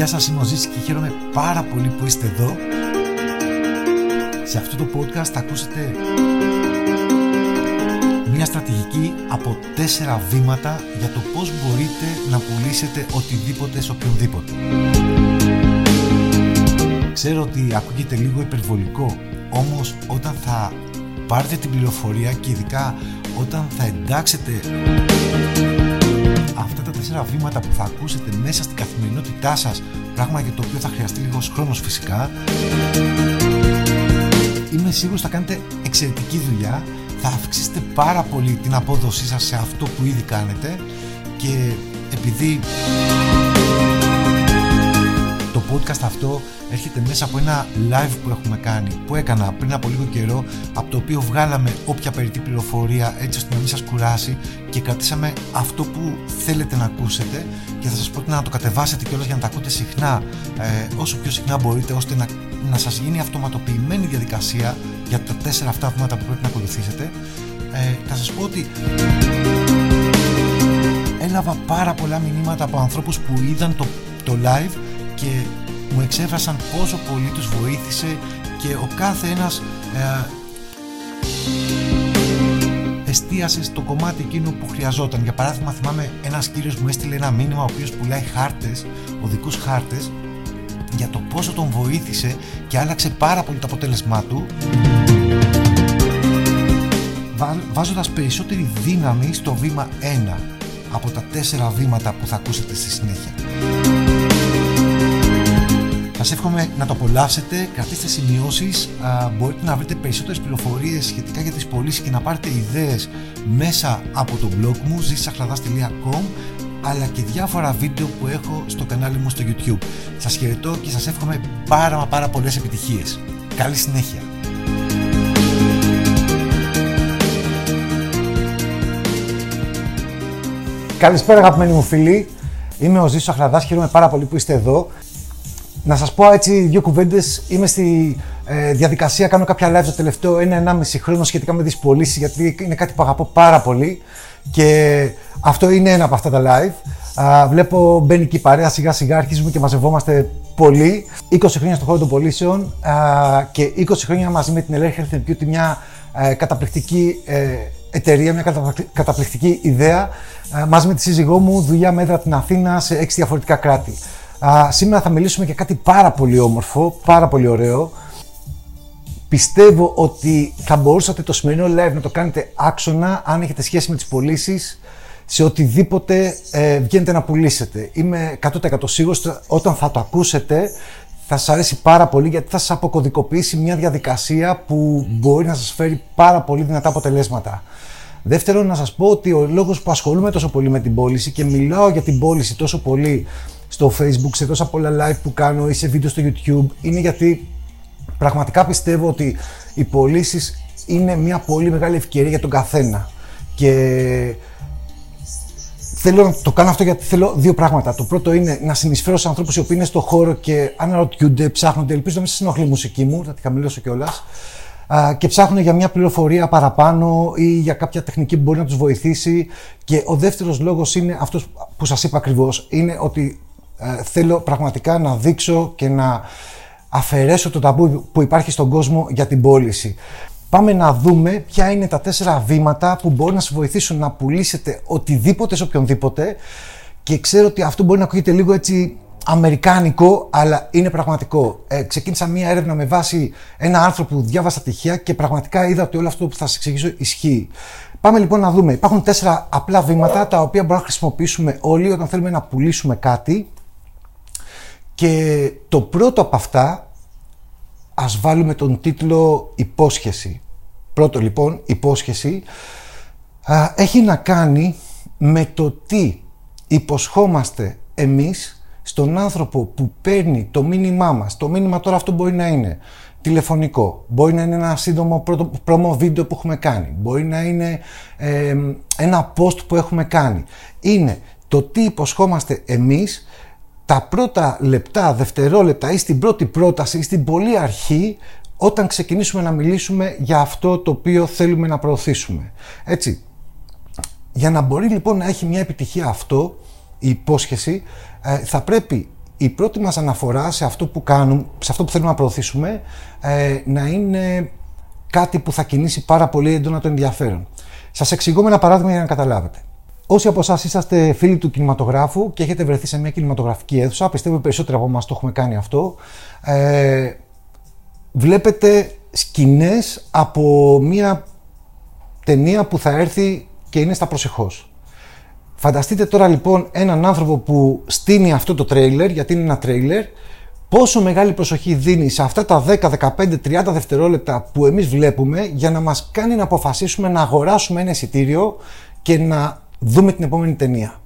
Γεια σας, είμαι ο Ζήσης και χαίρομαι πάρα πολύ που είστε εδώ. Σε αυτό το podcast θα ακούσετε μια στρατηγική από τέσσερα βήματα για το πώς μπορείτε να πουλήσετε οτιδήποτε σε οποιονδήποτε. Ξέρω ότι ακούγεται λίγο υπερβολικό, όμως όταν θα πάρετε την πληροφορία και ειδικά όταν θα εντάξετε αυτά τα τέσσερα βήματα που θα ακούσετε μέσα στην καθημερινότητά σας πράγμα για το οποίο θα χρειαστεί λίγος χρόνος φυσικά είμαι σίγουρος θα κάνετε εξαιρετική δουλειά θα αυξήσετε πάρα πολύ την απόδοσή σας σε αυτό που ήδη κάνετε και επειδή το podcast αυτό έρχεται μέσα από ένα live που έχουμε κάνει, που έκανα πριν από λίγο καιρό, από το οποίο βγάλαμε όποια περιττή πληροφορία έτσι ώστε να μην σας κουράσει και κρατήσαμε αυτό που θέλετε να ακούσετε και θα σας πω να το κατεβάσετε κιόλας για να τα ακούτε συχνά, ε, όσο πιο συχνά μπορείτε, ώστε να, να σας γίνει αυτοματοποιημένη διαδικασία για τα τέσσερα αυτά βήματα που πρέπει να ακολουθήσετε. Ε, θα σας πω ότι έλαβα πάρα πολλά μηνύματα από ανθρώπους που είδαν το, το live και μου εξέφρασαν πόσο πολύ τους βοήθησε και ο κάθε ένας ε, εστίασε στο κομμάτι εκείνο που χρειαζόταν. Για παράδειγμα θυμάμαι ένας κύριος μου έστειλε ένα μήνυμα ο οποίος πουλάει χάρτες, οδικούς χάρτες για το πόσο τον βοήθησε και άλλαξε πάρα πολύ το αποτέλεσμά του βάζοντας περισσότερη δύναμη στο βήμα 1 από τα τέσσερα βήματα που θα ακούσετε στη συνέχεια. Σας εύχομαι να το απολαύσετε, κρατήστε σημειώσεις. Μπορείτε να βρείτε περισσότερες πληροφορίες σχετικά για τις πωλήσεις και να πάρετε ιδέες μέσα από το blog μου zisachladas.com αλλά και διάφορα βίντεο που έχω στο κανάλι μου στο YouTube. Σας χαιρετώ και σας εύχομαι πάρα μα πάρα πολλές επιτυχίες. Καλή συνέχεια! Καλησπέρα αγαπημένοι μου φίλοι. Είμαι ο Ζήσος Αχλαδάς, χαίρομαι πάρα πολύ που είστε εδώ. Να σας πω έτσι δύο κουβέντες. Είμαι στη ε, διαδικασία, κάνω κάποια live το τελευταίο ένα-ενάμιση χρόνο σχετικά με τις πωλήσεις, γιατί είναι κάτι που αγαπώ πάρα πολύ. Και αυτό είναι ένα από αυτά τα live. Α, βλέπω μπαίνει και η παρέα σιγά σιγά, αρχίζουμε και μαζευόμαστε πολύ. 20 χρόνια στον χώρο των πωλήσεων α, και 20 χρόνια μαζί με την Ελέγχη Health μια ε, καταπληκτική ε, εταιρεία, μια καταπληκτική ιδέα. Ε, μαζί με τη σύζυγό μου, δουλειά μέτρα την Αθήνα σε 6 διαφορετικά κράτη. Α, σήμερα θα μιλήσουμε για κάτι πάρα πολύ όμορφο, πάρα πολύ ωραίο. Πιστεύω ότι θα μπορούσατε το σημερινό live να το κάνετε άξονα αν έχετε σχέση με τις πωλήσεις σε οτιδήποτε ε, βγαίνετε να πουλήσετε. Είμαι 100% σίγουρος όταν θα το ακούσετε θα σας αρέσει πάρα πολύ γιατί θα σας αποκωδικοποιήσει μια διαδικασία που μπορεί να σας φέρει πάρα πολύ δυνατά αποτελέσματα. Δεύτερον, να σας πω ότι ο λόγος που ασχολούμαι τόσο πολύ με την πώληση και μιλάω για την πώληση τόσο πολύ στο facebook, σε τόσα πολλά live που κάνω ή σε βίντεο στο youtube, είναι γιατί πραγματικά πιστεύω ότι οι πωλήσεις είναι μια πολύ μεγάλη ευκαιρία για τον καθένα. Και θέλω να το κάνω αυτό γιατί θέλω δύο πράγματα. Το πρώτο είναι να συνεισφέρω σε ανθρώπους οι οποίοι είναι στο χώρο και αναρωτιούνται, ψάχνονται. Ελπίζω να μην σας ενοχλεί η μουσική μου, θα τη χαμηλώσω κιόλας. Και ψάχνουν για μια πληροφορία παραπάνω ή για κάποια τεχνική που μπορεί να τους βοηθήσει. Και ο δεύτερος λόγος είναι αυτός που σας είπα ακριβώς. Είναι ότι ε, θέλω πραγματικά να δείξω και να αφαιρέσω το ταμπού που υπάρχει στον κόσμο για την πώληση. Πάμε να δούμε ποια είναι τα τέσσερα βήματα που μπορούν να σας βοηθήσουν να πουλήσετε οτιδήποτε σε οποιονδήποτε και ξέρω ότι αυτό μπορεί να ακούγεται λίγο έτσι αμερικάνικο, αλλά είναι πραγματικό. Ε, ξεκίνησα μία έρευνα με βάση ένα άρθρο που διάβασα τυχαία και πραγματικά είδα ότι όλο αυτό που θα σας εξηγήσω ισχύει. Πάμε λοιπόν να δούμε. Υπάρχουν τέσσερα απλά βήματα τα οποία μπορούμε να χρησιμοποιήσουμε όλοι όταν θέλουμε να πουλήσουμε κάτι. Και το πρώτο από αυτά ας βάλουμε τον τίτλο «Υπόσχεση». Πρώτο λοιπόν, υπόσχεση, έχει να κάνει με το τι υποσχόμαστε εμείς στον άνθρωπο που παίρνει το μήνυμά μας. Το μήνυμα τώρα αυτό μπορεί να είναι τηλεφωνικό, μπορεί να είναι ένα σύντομο πρόμο βίντεο που έχουμε κάνει, μπορεί να είναι ένα post που έχουμε κάνει. Είναι το τι υποσχόμαστε εμείς τα πρώτα λεπτά, δευτερόλεπτα ή στην πρώτη πρόταση ή στην πολύ αρχή όταν ξεκινήσουμε να μιλήσουμε για αυτό το οποίο θέλουμε να προωθήσουμε. Έτσι, για να μπορεί λοιπόν να έχει μια επιτυχία αυτό, η υπόσχεση, ε, θα πρέπει η πρώτη μας αναφορά σε αυτό που κάνουμε, σε αυτό που θέλουμε να προωθήσουμε, ε, να είναι κάτι που θα κινήσει πάρα πολύ έντονα το ενδιαφέρον. Σας εξηγώ με ένα παράδειγμα για να καταλάβετε. Όσοι από εσάς είσαστε φίλοι του κινηματογράφου και έχετε βρεθεί σε μια κινηματογραφική αίθουσα, πιστεύω περισσότερο από εμάς το έχουμε κάνει αυτό, ε, βλέπετε σκηνές από μια ταινία που θα έρθει και είναι στα προσεχώς. Φανταστείτε τώρα λοιπόν έναν άνθρωπο που στείνει αυτό το τρέιλερ, γιατί είναι ένα τρέιλερ, πόσο μεγάλη προσοχή δίνει σε αυτά τα 10, 15, 30 δευτερόλεπτα που εμείς βλέπουμε για να μας κάνει να αποφασίσουμε να αγοράσουμε ένα εισιτήριο και να δούμε την επόμενη ταινία.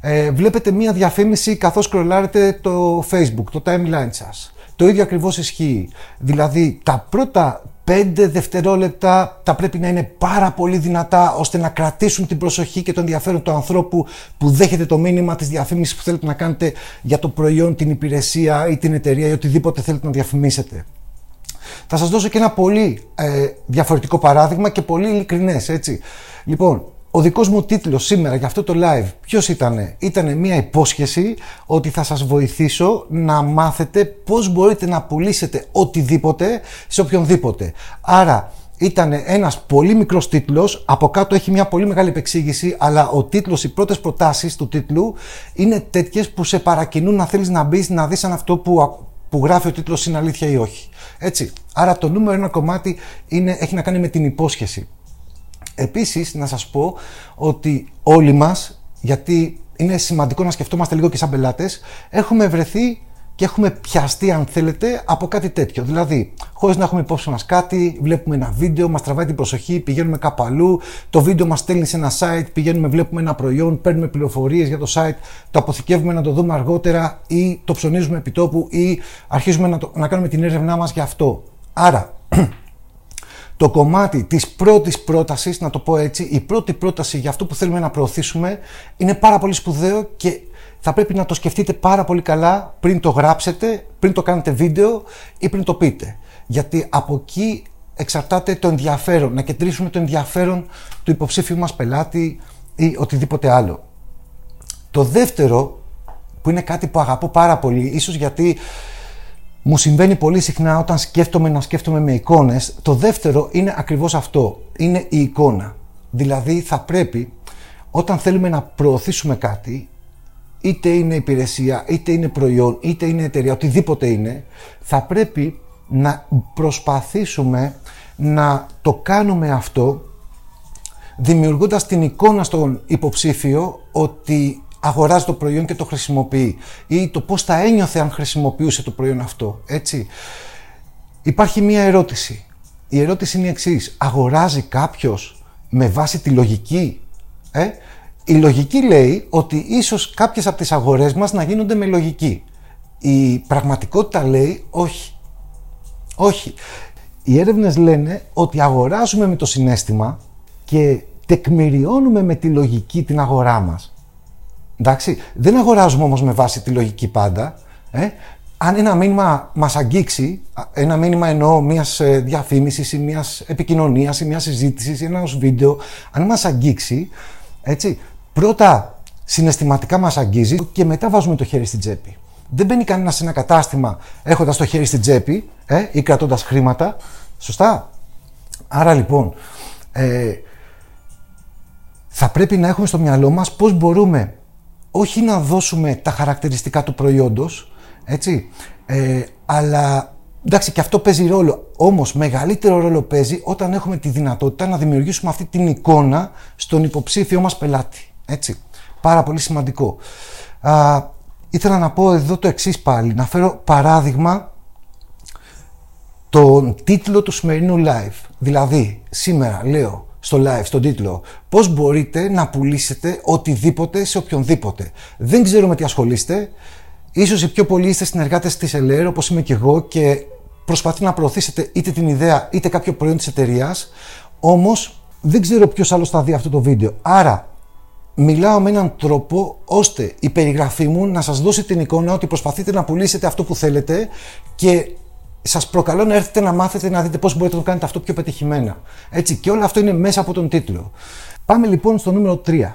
Ε, βλέπετε μία διαφήμιση καθώς κρολάρετε το facebook, το timeline σας. Το ίδιο ακριβώς ισχύει. Δηλαδή τα πρώτα 5 δευτερόλεπτα τα πρέπει να είναι πάρα πολύ δυνατά ώστε να κρατήσουν την προσοχή και το ενδιαφέρον του ανθρώπου που δέχεται το μήνυμα της διαφήμισης που θέλετε να κάνετε για το προϊόν, την υπηρεσία ή την εταιρεία ή οτιδήποτε θέλετε να διαφημίσετε. Θα σας δώσω και ένα πολύ ε, διαφορετικό παράδειγμα και πολύ ειλικρινές, έτσι. Λοιπόν, ο δικός μου τίτλος σήμερα για αυτό το live ποιος ήτανε; Ήτανε μια υπόσχεση ότι θα σας βοηθήσω να μάθετε πώς μπορείτε να πουλήσετε οτιδήποτε σε οποιονδήποτε. Άρα ήταν ένας πολύ μικρός τίτλος, από κάτω έχει μια πολύ μεγάλη επεξήγηση, αλλά ο τίτλος, οι πρώτες προτάσεις του τίτλου είναι τέτοιες που σε παρακινούν να θέλεις να μπεις να δεις αν αυτό που, που γράφει ο τίτλος είναι αλήθεια ή όχι. Έτσι. Άρα το νούμερο ένα κομμάτι είναι, έχει να κάνει με την υπόσχεση. Επίσης, να σας πω ότι όλοι μας, γιατί είναι σημαντικό να σκεφτόμαστε λίγο και σαν πελάτες, έχουμε βρεθεί και έχουμε πιαστεί, αν θέλετε, από κάτι τέτοιο. Δηλαδή, χωρίς να έχουμε υπόψη μας κάτι, βλέπουμε ένα βίντεο, μας τραβάει την προσοχή, πηγαίνουμε κάπου αλλού, το βίντεο μας στέλνει σε ένα site, πηγαίνουμε, βλέπουμε ένα προϊόν, παίρνουμε πληροφορίες για το site, το αποθηκεύουμε να το δούμε αργότερα ή το ψωνίζουμε επί τόπου ή αρχίζουμε να, το, να κάνουμε την έρευνά μας για αυτό. Άρα, το κομμάτι της πρώτης πρότασης, να το πω έτσι, η πρώτη πρόταση για αυτό που θέλουμε να προωθήσουμε είναι πάρα πολύ σπουδαίο και θα πρέπει να το σκεφτείτε πάρα πολύ καλά πριν το γράψετε, πριν το κάνετε βίντεο ή πριν το πείτε. Γιατί από εκεί εξαρτάται το ενδιαφέρον, να κεντρήσουμε το ενδιαφέρον του υποψήφιου μας πελάτη ή οτιδήποτε άλλο. Το δεύτερο, που είναι κάτι που αγαπώ πάρα πολύ, ίσως γιατί μου συμβαίνει πολύ συχνά όταν σκέφτομαι να σκέφτομαι με εικόνες. Το δεύτερο είναι ακριβώς αυτό. Είναι η εικόνα. Δηλαδή θα πρέπει όταν θέλουμε να προωθήσουμε κάτι, είτε είναι υπηρεσία, είτε είναι προϊόν, είτε είναι εταιρεία, οτιδήποτε είναι, θα πρέπει να προσπαθήσουμε να το κάνουμε αυτό δημιουργώντας την εικόνα στον υποψήφιο ότι αγοράζει το προϊόν και το χρησιμοποιεί ή το πώς θα ένιωθε αν χρησιμοποιούσε το προϊόν αυτό, έτσι. Υπάρχει μία ερώτηση. Η ερώτηση είναι η εξής. Αγοράζει κάποιος με βάση τη λογική, ε; Η λογική λέει ότι ίσως κάποιες από τις αγορές μας να γίνονται με λογική. Η πραγματικότητα λέει όχι. Όχι. Οι έρευνες λένε ότι αγοράζουμε με το συνέστημα και τεκμηριώνουμε με τη λογική την αγορά μας. Εντάξει, δεν αγοράζουμε όμως με βάση τη λογική πάντα. Ε. Αν ένα μήνυμα μας αγγίξει, ένα μήνυμα εννοώ μιας ε, διαφήμισης ή μιας επικοινωνίας ή μιας συζήτησης ή ένα βίντεο, αν μας αγγίξει, έτσι, πρώτα συναισθηματικά μας αγγίζει και μετά βάζουμε το χέρι στην τσέπη. Δεν μπαίνει κανένας σε ένα κατάστημα έχοντας το χέρι στην τσέπη ε, ή κρατώντας χρήματα. Σωστά. Άρα λοιπόν, ε, θα πρέπει να έχουμε στο μυαλό μας πώς μπορούμε όχι να δώσουμε τα χαρακτηριστικά του προϊόντος, έτσι, ε, αλλά εντάξει και αυτό παίζει ρόλο, όμως μεγαλύτερο ρόλο παίζει όταν έχουμε τη δυνατότητα να δημιουργήσουμε αυτή την εικόνα στον υποψήφιο μας πελάτη, έτσι, πάρα πολύ σημαντικό. Α, ήθελα να πω εδώ το εξής πάλι, να φέρω παράδειγμα τον τίτλο του σημερινού live. Δηλαδή, σήμερα λέω στο live, στον τίτλο, πώς μπορείτε να πουλήσετε οτιδήποτε σε οποιονδήποτε. Δεν ξέρω με τι ασχολείστε, ίσως οι πιο πολλοί είστε συνεργάτες της ΕΛΕΡ, όπως είμαι και εγώ, και προσπαθείτε να προωθήσετε είτε την ιδέα είτε κάποιο προϊόν της εταιρείας, όμως δεν ξέρω ποιος άλλος θα δει αυτό το βίντεο. Άρα, μιλάω με έναν τρόπο ώστε η περιγραφή μου να σας δώσει την εικόνα ότι προσπαθείτε να πουλήσετε αυτό που θέλετε και Σας προκαλώ να έρθετε να μάθετε να δείτε πώς μπορείτε να το κάνετε αυτό πιο πετυχημένα. Έτσι, και όλο αυτό είναι μέσα από τον τίτλο. Πάμε λοιπόν στο νούμερο 3.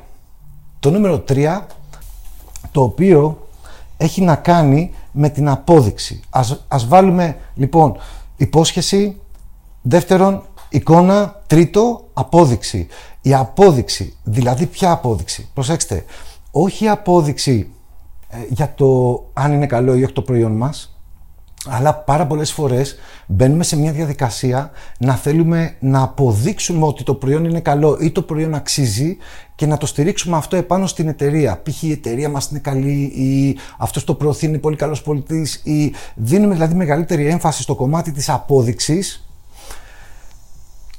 Το νούμερο 3, το οποίο έχει να κάνει με την απόδειξη. Ας, ας βάλουμε λοιπόν υπόσχεση, δεύτερον εικόνα, τρίτο απόδειξη. Η απόδειξη, δηλαδή ποια απόδειξη, προσέξτε, όχι απόδειξη ε, για το αν είναι καλό ή όχι το προϊόν μας, αλλά πάρα πολλές φορές μπαίνουμε σε μια διαδικασία να θέλουμε να αποδείξουμε ότι το προϊόν είναι καλό ή το προϊόν αξίζει και να το στηρίξουμε αυτό επάνω στην εταιρεία. Π.χ. η εταιρεία μας είναι καλή ή αυτός το προωθεί είναι πολύ καλός πολιτής ή δίνουμε δηλαδή μεγαλύτερη έμφαση στο κομμάτι της απόδειξης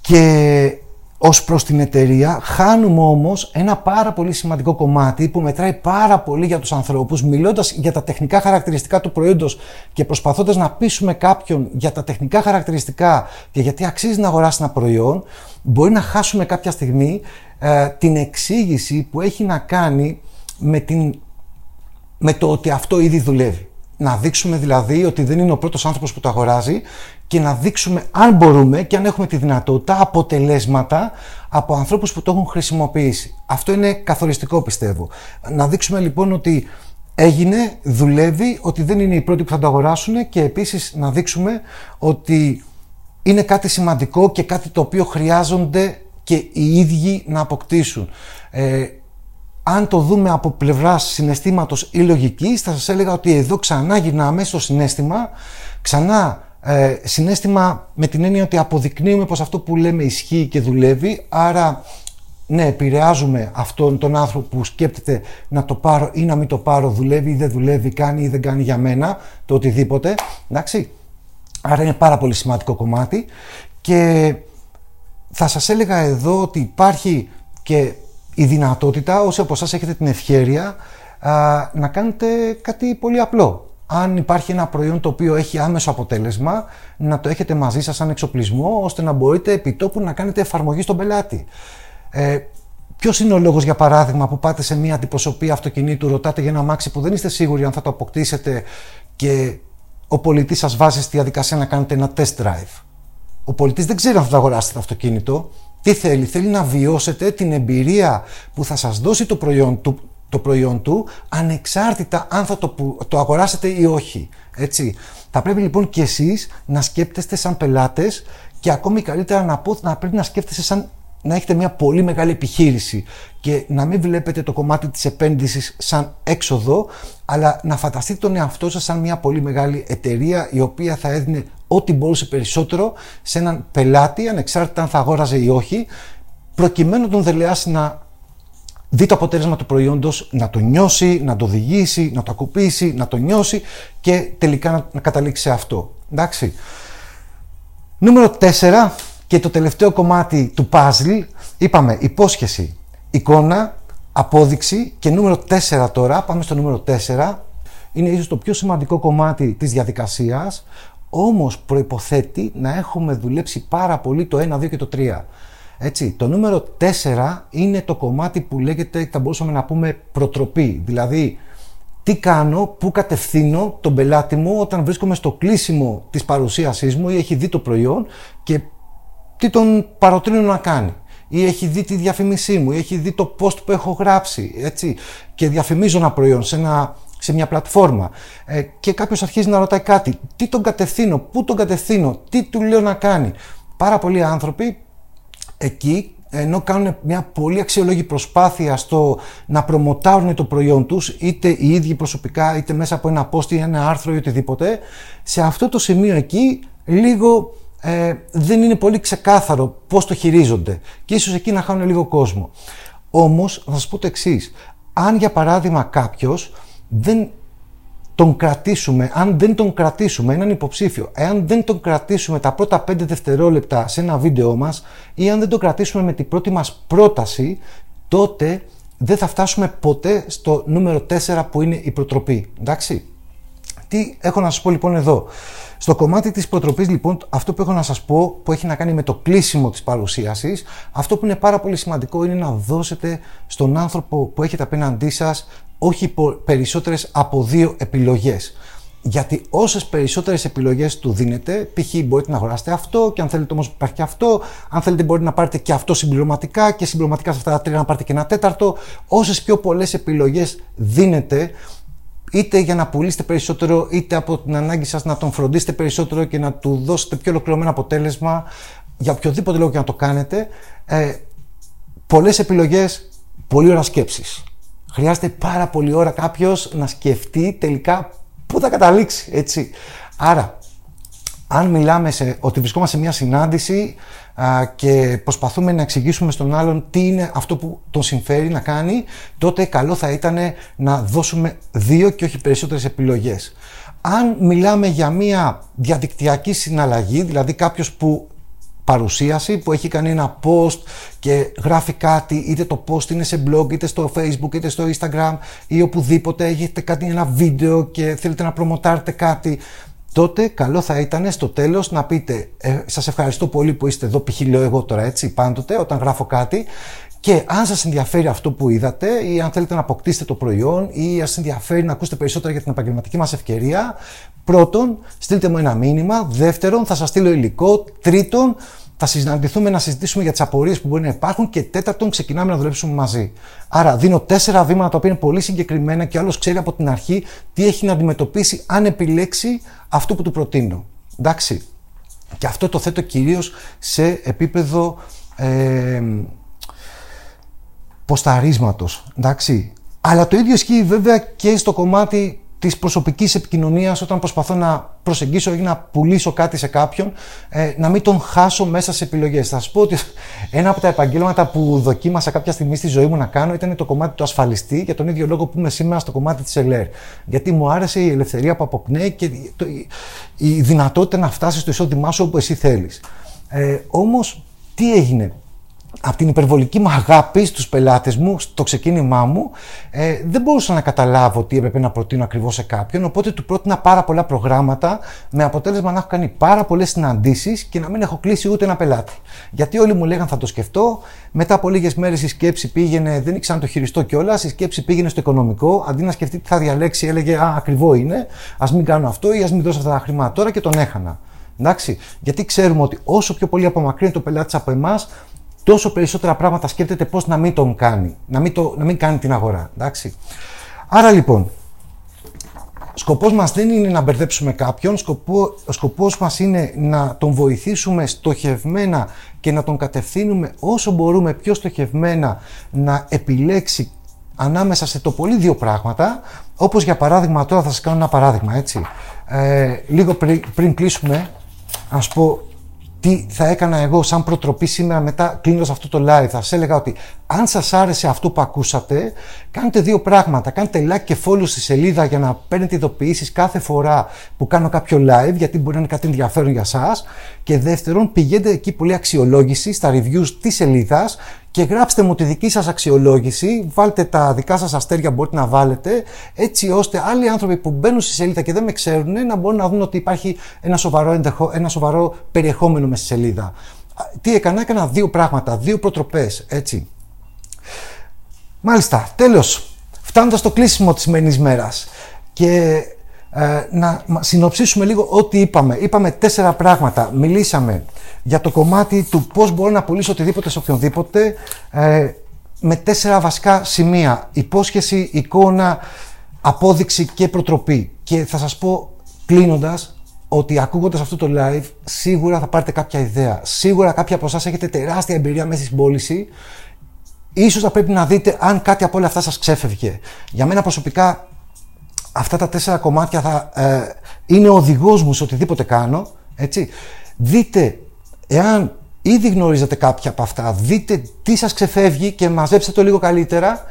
και ως προς την εταιρεία, χάνουμε όμως ένα πάρα πολύ σημαντικό κομμάτι που μετράει πάρα πολύ για τους ανθρώπους, μιλώντας για τα τεχνικά χαρακτηριστικά του προϊόντος και προσπαθώντας να πείσουμε κάποιον για τα τεχνικά χαρακτηριστικά και γιατί αξίζει να αγοράσει ένα προϊόν, μπορεί να χάσουμε κάποια στιγμή ε, την εξήγηση που έχει να κάνει με, την, με το ότι αυτό ήδη δουλεύει. Να δείξουμε δηλαδή ότι δεν είναι ο πρώτος άνθρωπος που το αγοράζει και να δείξουμε αν μπορούμε και αν έχουμε τη δυνατότητα αποτελέσματα από ανθρώπους που το έχουν χρησιμοποιήσει. Αυτό είναι καθοριστικό πιστεύω. Να δείξουμε λοιπόν ότι έγινε, δουλεύει, ότι δεν είναι οι πρώτοι που θα το αγοράσουν και επίσης να δείξουμε ότι είναι κάτι σημαντικό και κάτι το οποίο χρειάζονται και οι ίδιοι να αποκτήσουν. Ε, αν το δούμε από πλευράς συναισθήματος ή λογικής, θα σας έλεγα ότι εδώ ξανά γυρνάμε στο συνέστημα, ξανά ε, συνέστημα με την έννοια ότι αποδεικνύουμε πως αυτό που λέμε ισχύει και δουλεύει, άρα ναι, επηρεάζουμε αυτόν τον άνθρωπο που σκέπτεται να το πάρω ή να μην το πάρω, δουλεύει ή δεν δουλεύει, κάνει ή δεν κάνει για μένα, το οτιδήποτε, εντάξει. Άρα είναι πάρα πολύ σημαντικό κομμάτι και θα σας έλεγα εδώ ότι υπάρχει και η δυνατότητα, όσοι από εσάς έχετε την ευχέρεια, να κάνετε κάτι πολύ απλό αν υπάρχει ένα προϊόν το οποίο έχει άμεσο αποτέλεσμα, να το έχετε μαζί σας σαν εξοπλισμό, ώστε να μπορείτε επί τόπου να κάνετε εφαρμογή στον πελάτη. Ε, Ποιος είναι ο λόγος, για παράδειγμα, που πάτε σε μια αντιπροσωπεία αυτοκινήτου, ρωτάτε για ένα αμάξι που δεν είστε σίγουροι αν θα το αποκτήσετε και ο πολιτής σας βάζει στη διαδικασία να κάνετε ένα test drive. Ο πολιτής δεν ξέρει αν θα το αγοράσετε το αυτοκίνητο. Τι θέλει, θέλει να βιώσετε την εμπειρία που θα σας δώσει το προϊόν του, το προϊόν του ανεξάρτητα αν θα το, το αγοράσετε ή όχι. Έτσι. Θα πρέπει λοιπόν και εσείς να σκέπτεστε σαν πελάτες και ακόμη καλύτερα να πω να πρέπει να σκέφτεστε σαν να έχετε μια πολύ μεγάλη επιχείρηση και να μην βλέπετε το κομμάτι της επένδυσης σαν έξοδο αλλά να φανταστείτε τον εαυτό σας σαν μια πολύ μεγάλη εταιρεία η οποία θα έδινε ό,τι μπορούσε περισσότερο σε έναν πελάτη ανεξάρτητα αν θα αγόραζε ή όχι προκειμένου να τον δελεάσει να δει το αποτέλεσμα του προϊόντος, να το νιώσει, να το οδηγήσει, να το ακουπήσει, να το νιώσει και τελικά να, καταλήξει σε αυτό. Εντάξει. Νούμερο 4 και το τελευταίο κομμάτι του puzzle είπαμε υπόσχεση, εικόνα, απόδειξη και νούμερο 4 τώρα, πάμε στο νούμερο 4 είναι ίσως το πιο σημαντικό κομμάτι της διαδικασίας όμως προϋποθέτει να έχουμε δουλέψει πάρα πολύ το 1, 2 και το 3. Έτσι, το νούμερο 4 είναι το κομμάτι που λέγεται, θα μπορούσαμε να πούμε, προτροπή. Δηλαδή, τι κάνω, πού κατευθύνω τον πελάτη μου όταν βρίσκομαι στο κλείσιμο της παρουσίασής μου ή έχει δει το προϊόν και τι τον παροτρύνω να κάνει. Ή έχει δει τη διαφήμισή μου, ή έχει δει το post που έχω γράψει, έτσι, και διαφημίζω ένα προϊόν σε, ένα, σε μια πλατφόρμα. Ε, και κάποιος αρχίζει να ρωτάει κάτι. Τι τον κατευθύνω, πού τον κατευθύνω, τι του λέω να κάνει. Πάρα πολλοί άνθρωποι εκεί ενώ κάνουν μια πολύ αξιολόγη προσπάθεια στο να προμοτάρουν το προϊόν τους είτε οι ίδιοι προσωπικά είτε μέσα από ένα post ή ένα άρθρο ή οτιδήποτε σε αυτό το σημείο εκεί λίγο ε, δεν είναι πολύ ξεκάθαρο πώς το χειρίζονται και ίσως εκεί να χάνουν λίγο κόσμο όμως θα σας πω το εξής. αν για παράδειγμα κάποιος δεν τον κρατήσουμε, αν δεν τον κρατήσουμε έναν υποψήφιο, εάν δεν τον κρατήσουμε τα πρώτα 5 δευτερόλεπτα σε ένα βίντεο μας ή αν δεν τον κρατήσουμε με την πρώτη μας πρόταση, τότε δεν θα φτάσουμε ποτέ στο νούμερο 4 που είναι η προτροπή. Εντάξει. Τι έχω να σας πω λοιπόν εδώ. Στο κομμάτι της προτροπής λοιπόν, αυτό που έχω να σας πω που έχει να κάνει με το κλείσιμο της παρουσίασης, αυτό που είναι πάρα πολύ σημαντικό είναι να δώσετε στον άνθρωπο που έχετε απέναντί σας όχι περισσότερες από δύο επιλογές. Γιατί όσες περισσότερες επιλογές του δίνετε, π.χ. μπορείτε να αγοράσετε αυτό και αν θέλετε όμως υπάρχει και αυτό, αν θέλετε μπορείτε να πάρετε και αυτό συμπληρωματικά και συμπληρωματικά σε αυτά τα τρία να πάρετε και ένα τέταρτο. Όσες πιο πολλές επιλογές δίνετε, είτε για να πουλήσετε περισσότερο, είτε από την ανάγκη σας να τον φροντίσετε περισσότερο και να του δώσετε πιο ολοκληρωμένο αποτέλεσμα, για οποιοδήποτε λόγο και να το κάνετε, ε, πολλές επιλογές, πολλή ώρα σκέψης. Χρειάζεται πάρα πολύ ώρα κάποιος να σκεφτεί τελικά πού θα καταλήξει, έτσι. Άρα, αν μιλάμε σε, ότι βρισκόμαστε σε μια συνάντηση α, και προσπαθούμε να εξηγήσουμε στον άλλον τι είναι αυτό που τον συμφέρει να κάνει, τότε καλό θα ήταν να δώσουμε δύο και όχι περισσότερες επιλογές. Αν μιλάμε για μια διαδικτυακή συναλλαγή, δηλαδή κάποιος που παρουσίαση που έχει κάνει ένα post και γράφει κάτι, είτε το post είναι σε blog, είτε στο facebook, είτε στο instagram ή οπουδήποτε έχετε κάτι ένα βίντεο και θέλετε να προμοτάρετε κάτι τότε καλό θα ήταν στο τέλος να πείτε ε, σας ευχαριστώ πολύ που είστε εδώ, π.χ. λέω εγώ τώρα έτσι πάντοτε όταν γράφω κάτι και αν σας ενδιαφέρει αυτό που είδατε ή αν θέλετε να αποκτήσετε το προϊόν ή αν σας ενδιαφέρει να ακούσετε περισσότερα για την επαγγελματική μας ευκαιρία, πρώτον, στείλτε μου ένα μήνυμα. Δεύτερον, θα σας στείλω υλικό. Τρίτον, θα συναντηθούμε να συζητήσουμε για τις απορίες που μπορεί να υπάρχουν. Και τέταρτον, ξεκινάμε να δουλέψουμε μαζί. Άρα, δίνω τέσσερα βήματα τα οποία είναι πολύ συγκεκριμένα και άλλος ξέρει από την αρχή τι έχει να αντιμετωπίσει αν επιλέξει αυτό που του προτείνω. Εντάξει. Και αυτό το θέτω κυρίως σε επίπεδο ε, ποσταρίσματος, εντάξει. Αλλά το ίδιο ισχύει βέβαια και στο κομμάτι Της προσωπικής επικοινωνίας όταν προσπαθώ να προσεγγίσω ή να πουλήσω κάτι σε κάποιον, ε, να μην τον χάσω μέσα σε επιλογές. Θα σας πω ότι ένα από τα επαγγέλματα που δοκίμασα κάποια στιγμή στη ζωή μου να κάνω ήταν το κομμάτι του ασφαλιστή, για τον ίδιο λόγο που είμαι σήμερα στο κομμάτι της ΕΛΕΡ. Γιατί μου άρεσε η ελευθερία που αποκνέει και η δυνατότητα να φτάσεις στο εισόδημά σου όπου εσύ θέλεις. Ε, Όμως, τι έγινε; Από την υπερβολική μου αγάπη στους πελάτες μου, στο ξεκίνημά μου, ε, δεν μπορούσα να καταλάβω τι έπρεπε να προτείνω ακριβώς σε κάποιον, οπότε του πρότεινα πάρα πολλά προγράμματα, με αποτέλεσμα να έχω κάνει πάρα πολλές συναντήσεις και να μην έχω κλείσει ούτε ένα πελάτη. Γιατί όλοι μου λέγαν θα το σκεφτώ, μετά από λίγες μέρες η σκέψη πήγαινε, δεν ήξερα να το χειριστώ κιόλας, η σκέψη πήγαινε στο οικονομικό, αντί να σκεφτεί τι θα διαλέξει, έλεγε Α, ακριβό είναι, ας μην κάνω αυτό ή ας μην δώσω αυτά τα χρήματα τώρα και τον έχανα. Εντάξει, γιατί ξέρουμε ότι όσο πιο πολύ απομακρύνει το πελάτης από εμάς, τόσο περισσότερα πράγματα σκέφτεται πώς να μην τον κάνει, να μην, το, να μην κάνει την αγορά. Εντάξει. Άρα λοιπόν, σκοπός μας δεν είναι να μπερδέψουμε κάποιον, σκοπό, ο σκοπός μας είναι να τον βοηθήσουμε στοχευμένα και να τον κατευθύνουμε όσο μπορούμε πιο στοχευμένα να επιλέξει ανάμεσα σε το πολύ δύο πράγματα, όπως για παράδειγμα, τώρα θα σας κάνω ένα παράδειγμα, έτσι. Ε, λίγο πριν, πριν κλείσουμε, ας πω τι θα έκανα εγώ σαν προτροπή σήμερα μετά κλείνοντας αυτό το live. Θα σας έλεγα ότι αν σας άρεσε αυτό που ακούσατε, κάντε δύο πράγματα. Κάντε like και follow στη σελίδα για να παίρνετε ειδοποιήσεις κάθε φορά που κάνω κάποιο live, γιατί μπορεί να είναι κάτι ενδιαφέρον για εσά. Και δεύτερον, πηγαίνετε εκεί πολύ αξιολόγηση στα reviews της σελίδας και γράψτε μου τη δική σας αξιολόγηση, βάλτε τα δικά σας αστέρια που μπορείτε να βάλετε, έτσι ώστε άλλοι άνθρωποι που μπαίνουν στη σελίδα και δεν με ξέρουν να μπορούν να δουν ότι υπάρχει ένα σοβαρό, εντεχο, ένα σοβαρό περιεχόμενο μέσα στη σελίδα. Τι έκανα, έκανα δύο πράγματα, δύο προτροπές, έτσι. Μάλιστα, τέλος, φτάνοντας στο κλείσιμο της σημερινής μέρας και ε, να συνοψίσουμε λίγο ό,τι είπαμε. Είπαμε τέσσερα πράγματα. Μιλήσαμε για το κομμάτι του πώς μπορώ να πουλήσω οτιδήποτε σε οποιονδήποτε ε, με τέσσερα βασικά σημεία. Υπόσχεση, εικόνα, απόδειξη και προτροπή. Και θα σας πω κλείνοντας ότι ακούγοντας αυτό το live σίγουρα θα πάρετε κάποια ιδέα. Σίγουρα κάποιοι από εσάς έχετε τεράστια εμπειρία μέσα στην πώληση. Ίσως θα πρέπει να δείτε αν κάτι από όλα αυτά σας ξέφευγε. Για μένα προσωπικά αυτά τα τέσσερα κομμάτια θα ε, είναι οδηγός μου σε οτιδήποτε κάνω. Έτσι. Δείτε εάν ήδη γνωρίζετε κάποια από αυτά, δείτε τι σας ξεφεύγει και μαζέψτε το λίγο καλύτερα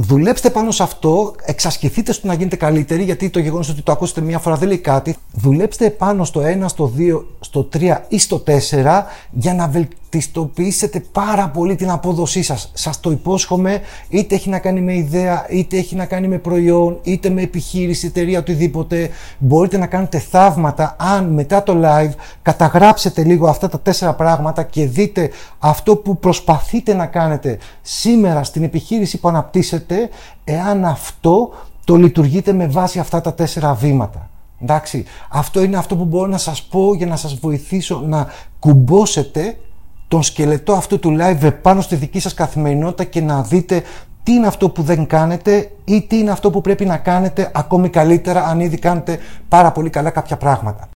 Δουλέψτε πάνω σε αυτό, εξασκηθείτε στο να γίνετε καλύτεροι, γιατί το γεγονός ότι το ακούσετε μία φορά δεν λέει κάτι. Δουλέψτε πάνω στο 1, στο 2, στο 3 ή στο 4 για να βελτιστοποιήσετε πάρα πολύ την απόδοσή σας. Σας το υπόσχομαι, είτε έχει να κάνει με ιδέα, είτε έχει να κάνει με προϊόν, είτε με επιχείρηση, εταιρεία, οτιδήποτε. Μπορείτε να κάνετε θαύματα αν μετά το live καταγράψετε λίγο αυτά τα τέσσερα πράγματα και δείτε αυτό που προσπαθείτε να κάνετε σήμερα στην επιχείρηση που αναπτύσσετε εάν αυτό το λειτουργείτε με βάση αυτά τα τέσσερα βήματα. Εντάξει, αυτό είναι αυτό που μπορώ να σας πω για να σας βοηθήσω να κουμπώσετε τον σκελετό αυτού του live πάνω στη δική σας καθημερινότητα και να δείτε τι είναι αυτό που δεν κάνετε ή τι είναι αυτό που πρέπει να κάνετε ακόμη καλύτερα αν ήδη κάνετε πάρα πολύ καλά κάποια πράγματα.